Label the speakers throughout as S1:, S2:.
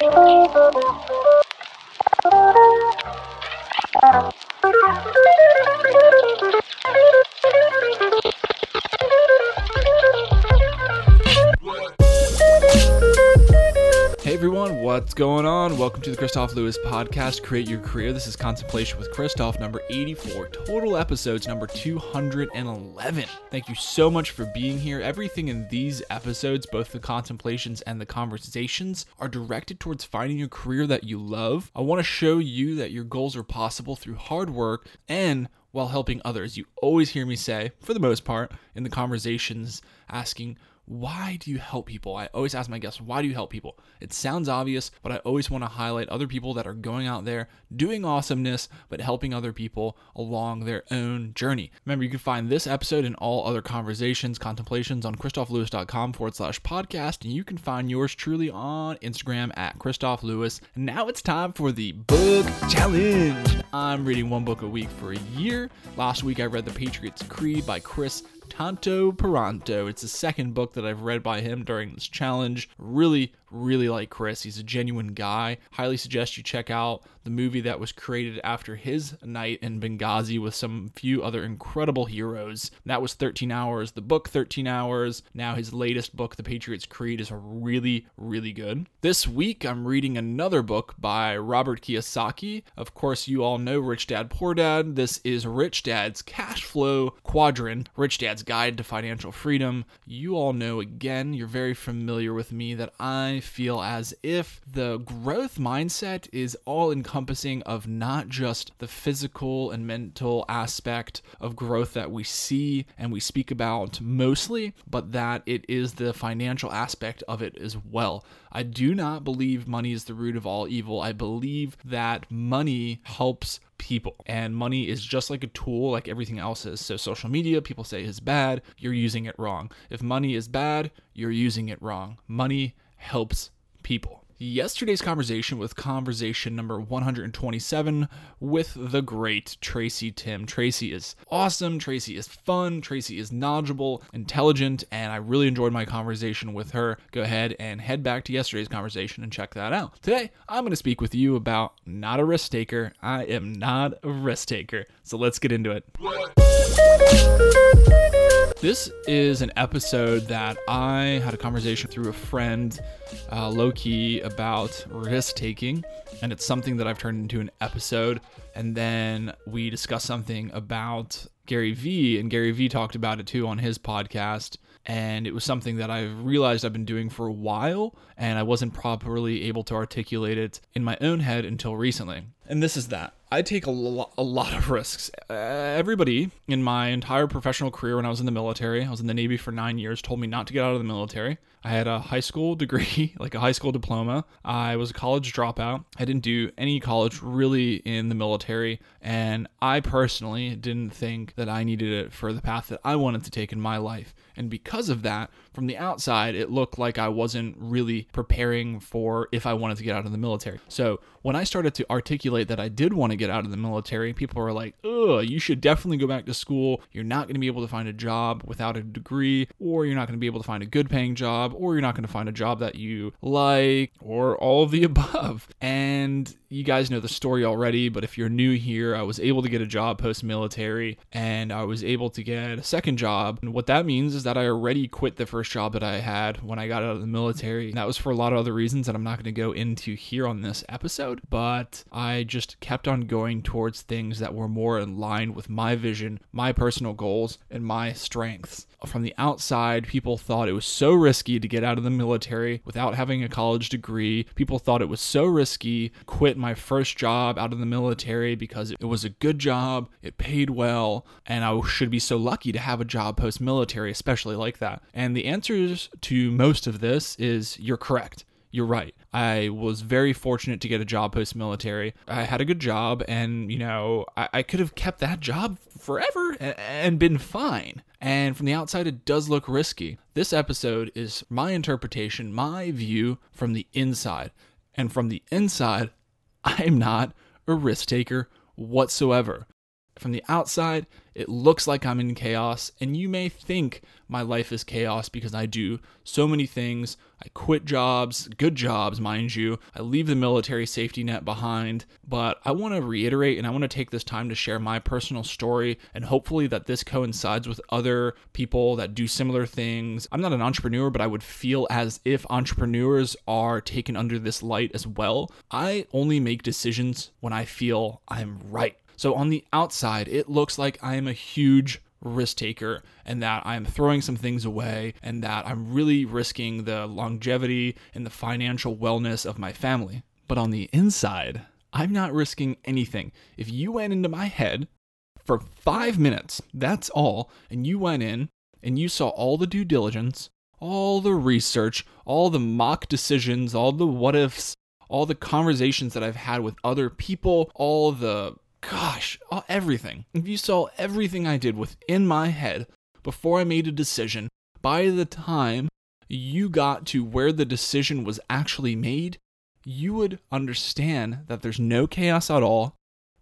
S1: Thank you. Everyone, what's going on? Welcome to the Kristof Lewis podcast, Create Your Career. This is Contemplation with Kristof, number 84, total episodes number 211. Thank you so much for being here. Everything in these episodes, both the contemplations and the conversations, are directed towards finding a career that you love. I want to show you that your goals are possible through hard work and while helping others. You always hear me say, for the most part, in the conversations, asking, why do you help people? I always ask my guests, why do you help people? It sounds obvious, but I always want to highlight other people that are going out there doing awesomeness, but helping other people along their own journey. Remember, you can find this episode and all other conversations, contemplations on kristoflewis.com forward slash podcast, and you can find yours truly on Instagram at Kristof Lewis. And now it's time for the book challenge. I'm reading one book a week for a year. Last week I read The Patriot's Creed by Kris Tanto Paronto. It's the second book that I've read by him during this challenge. Really, really like Kris. He's a genuine guy. Highly suggest you check out the movie that was created after his night in Benghazi with some few other incredible heroes. That was 13 hours. The book 13 hours. Now his latest book, The Patriot's Creed, is really, really good. This week I'm reading another book by Robert Kiyosaki. Of course, you all know Rich Dad Poor Dad. This is Rich Dad's cash flow quadrant, Rich Dad's guide to financial freedom. You all know again, you're very familiar with me that I feel as if the growth mindset is all encompassing of not just the physical and mental aspect of growth that we see and we speak about mostly, but that it is the financial aspect of it as well. I do not believe money is the root of all evil. I believe that money helps people. And money is just like a tool, like everything else is. So, social media, people say is bad, you're using it wrong. If money is bad, you're using it wrong. Money helps people. Yesterday's conversation with conversation number 127 with the great Tracy Tim. Tracy is awesome, Tracy is fun, Tracy is knowledgeable, intelligent, and I really enjoyed my conversation with her. Go ahead and head back to yesterday's conversation and check that out. Today, I'm going to speak with you about not a risk taker. I am not a risk taker. So let's get into it. This is an episode that I had a conversation through a friend, uh, low key, about risk taking. And it's something that I've turned into an episode. And then we discussed something about Gary Vee, and Gary Vee talked about it too on his podcast. And it was something that I've realized I've been doing for a while, and I wasn't properly able to articulate it in my own head until recently. And this is that. I take a, lo- a lot of risks. Uh, everybody in my entire professional career when I was in the military, I was in the Navy for nine years, told me not to get out of the military. I had a high school degree, like a high school diploma. I was a college dropout. I didn't do any college really in the military. And I personally didn't think that I needed it for the path that I wanted to take in my life. And because of that, from the outside, it looked like I wasn't really preparing for if I wanted to get out of the military. So when I started to articulate that I did want to get out of the military, people were like, ugh, you should definitely go back to school. You're not going to be able to find a job without a degree, or you're not going to be able to find a good paying job, or you're not going to find a job that you like, or all of the above. And you guys know the story already, but if you're new here, I was able to get a job post military and I was able to get a second job. And what that means is that I already quit the first job that I had when I got out of the military. And that was for a lot of other reasons that I'm not going to go into here on this but I just kept on going towards things that were more in line with my vision, my personal goals, and my strengths. From the outside, people thought it was so risky to get out of the military without having a college degree. People thought it was so risky quit my first job out of the military because it was a good job, it paid well, and I should be so lucky to have a job post military, especially like that. And the answers to most of this is you're correct. You're right. I was very fortunate to get a job post military. I had a good job, and you know, I, I could have kept that job forever and, and been fine. And from the outside, it does look risky. This episode is my interpretation, my view from the inside. And from the inside, I'm not a risk taker whatsoever. From the outside, it looks like I'm in chaos, and you may think my life is chaos because I do so many things. I quit jobs, good jobs, mind you. I leave the military safety net behind. But I want to reiterate and I want to take this time to share my personal story, and hopefully that this coincides with other people that do similar things. I'm not an entrepreneur, but I would feel as if entrepreneurs are taken under this light as well. I only make decisions when I feel I'm right. So on the outside, it looks like I am a huge risk taker and that I'm throwing some things away and that I'm really risking the longevity and the financial wellness of my family. But on the inside, I'm not risking anything. If you went into my head for five minutes, that's all, and you went in and you saw all the due diligence, all the research, all the mock decisions, all the what ifs, all the conversations that I've had with other people, all the gosh, uh, everything. If you saw everything I did within my head before I made a decision, by the time you got to where the decision was actually made, you would understand that there's no chaos at all,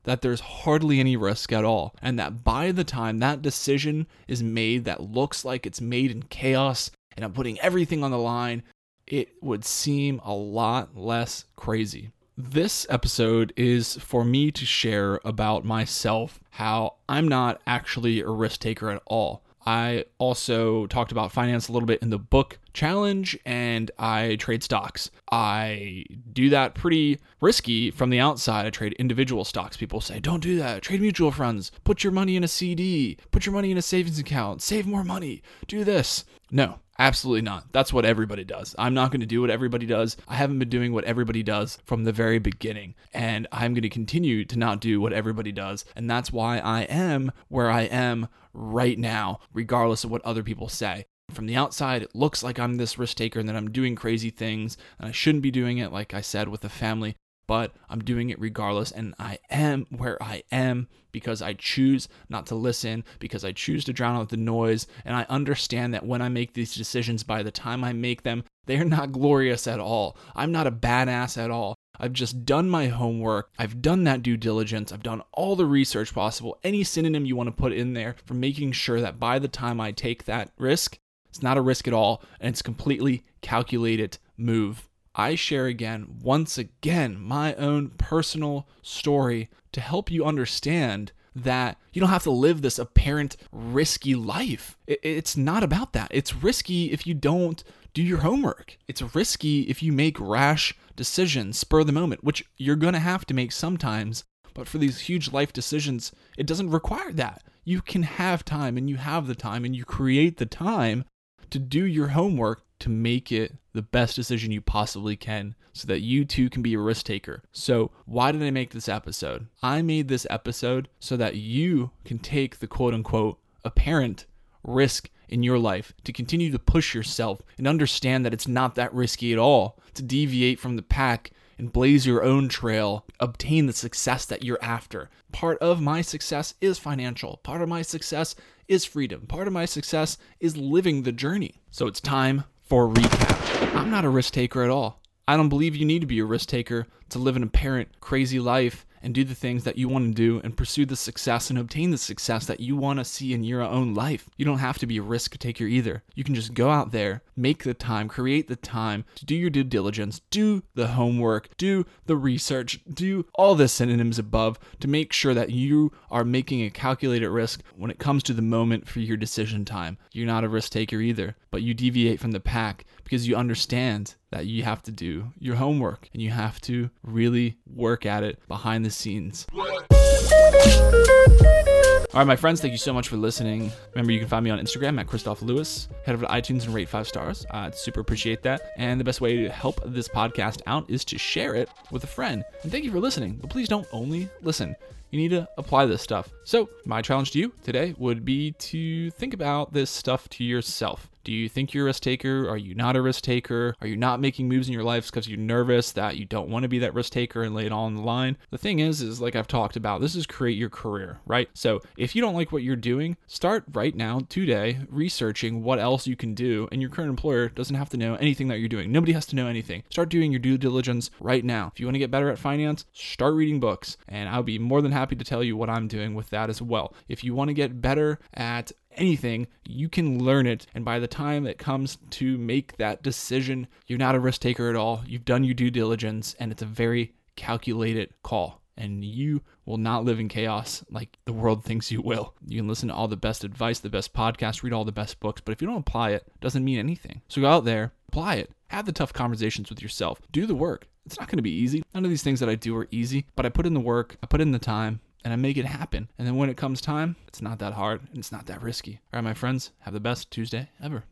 S1: that there's hardly any risk at all, and that by the time that decision is made that looks like it's made in chaos and I'm putting everything on the line, it would seem a lot less crazy. This episode is for me to share about myself, how I'm not actually a risk taker at all. I also talked about finance a little bit in the book challenge and I trade stocks. I do that pretty risky from the outside. I trade individual stocks. People say, don't do that. Trade mutual funds. Put your money in a CD. Put your money in a savings account. Save more money. Do this. No, Absolutely not. That's what everybody does. I'm not going to do what everybody does. I haven't been doing what everybody does from the very beginning. And I'm going to continue to not do what everybody does. And that's why I am where I am right now, regardless of what other people say. From the outside, it looks like I'm this risk taker and that I'm doing crazy things, and I shouldn't be doing it, like I said, with the family but I'm doing it regardless. And I am where I am because I choose not to listen, because I choose to drown out the noise. And I understand that when I make these decisions, by the time I make them, they are not glorious at all. I'm not a badass at all. I've just done my homework. I've done that due diligence. I've done all the research possible, any synonym you want to put in there for making sure that by the time I take that risk, it's not a risk at all and it's completely calculated move. I share again, once again, my own personal story to help you understand that you don't have to live this apparent risky life. It's not about that. It's risky if you don't do your homework. It's risky if you make rash decisions, spur the moment, which you're going to have to make sometimes. But for these huge life decisions, it doesn't require that. You can have time and you have the time and you create the time to do your homework to make it the best decision you possibly can so that you too can be a risk taker. So, why did I make this episode? I made this episode so that you can take the quote unquote apparent risk in your life to continue to push yourself and understand that it's not that risky at all to deviate from the pack and blaze your own trail, obtain the success that you're after. Part of my success is financial. Part of my success is freedom. Part of my success is living the journey. So it's time for a recap. I'm not a risk taker at all. I don't believe you need to be a risk taker to live an apparent crazy life and do the things that you want to do and pursue the success and obtain the success that you want to see in your own life. You don't have to be a risk taker either. You can just go out there, make the time, create the time to do your due diligence, do the homework, do the research, do all the synonyms above to make sure that you are making a calculated risk when it comes to the moment for your decision time. You're not a risk taker either, but you deviate from the pack because you understand that you have to do your homework and you have to really work at it behind the scenes. All right, my friends, thank you so much for listening. Remember, you can find me on Instagram at Kristof Lewis. Head over to iTunes and rate five stars. I'd super appreciate that. And the best way to help this podcast out is to share it with a friend. And thank you for listening. But please don't only listen. You need to apply this stuff. So, my challenge to you today would be to think about this stuff to yourself Do you think you're a risk taker? Are you not a risk taker? Are you not making moves in your life because you're nervous that you don't want to be that risk taker and lay it all on the line? The thing is, is like I've talked about, this is create your career, right? So if you don't like what you're doing, start right now, today, researching what else you can do. And your current employer doesn't have to know anything that you're doing. Nobody has to know anything. Start doing your due diligence right now. If you want to get better at finance, start reading books. And I'll be more than happy to tell you what I'm doing with that as well. If you want to get better at anything, you can learn it. And by the time it comes to make that decision, you're not a risk taker at all. You've done your due diligence, and it's a very calculated call. And you will not live in chaos like the world thinks you will. You can listen to all the best advice, the best podcasts, read all the best books, but if you don't apply it, it doesn't mean anything. So go out there, apply it. Have the tough conversations with yourself. Do the work. It's not going to be easy. None of these things that I do are easy, but I put in the work, I put in the time, and I make it happen. And then when it comes time, it's not that hard and it's not that risky. All right, my friends, have the best Tuesday ever.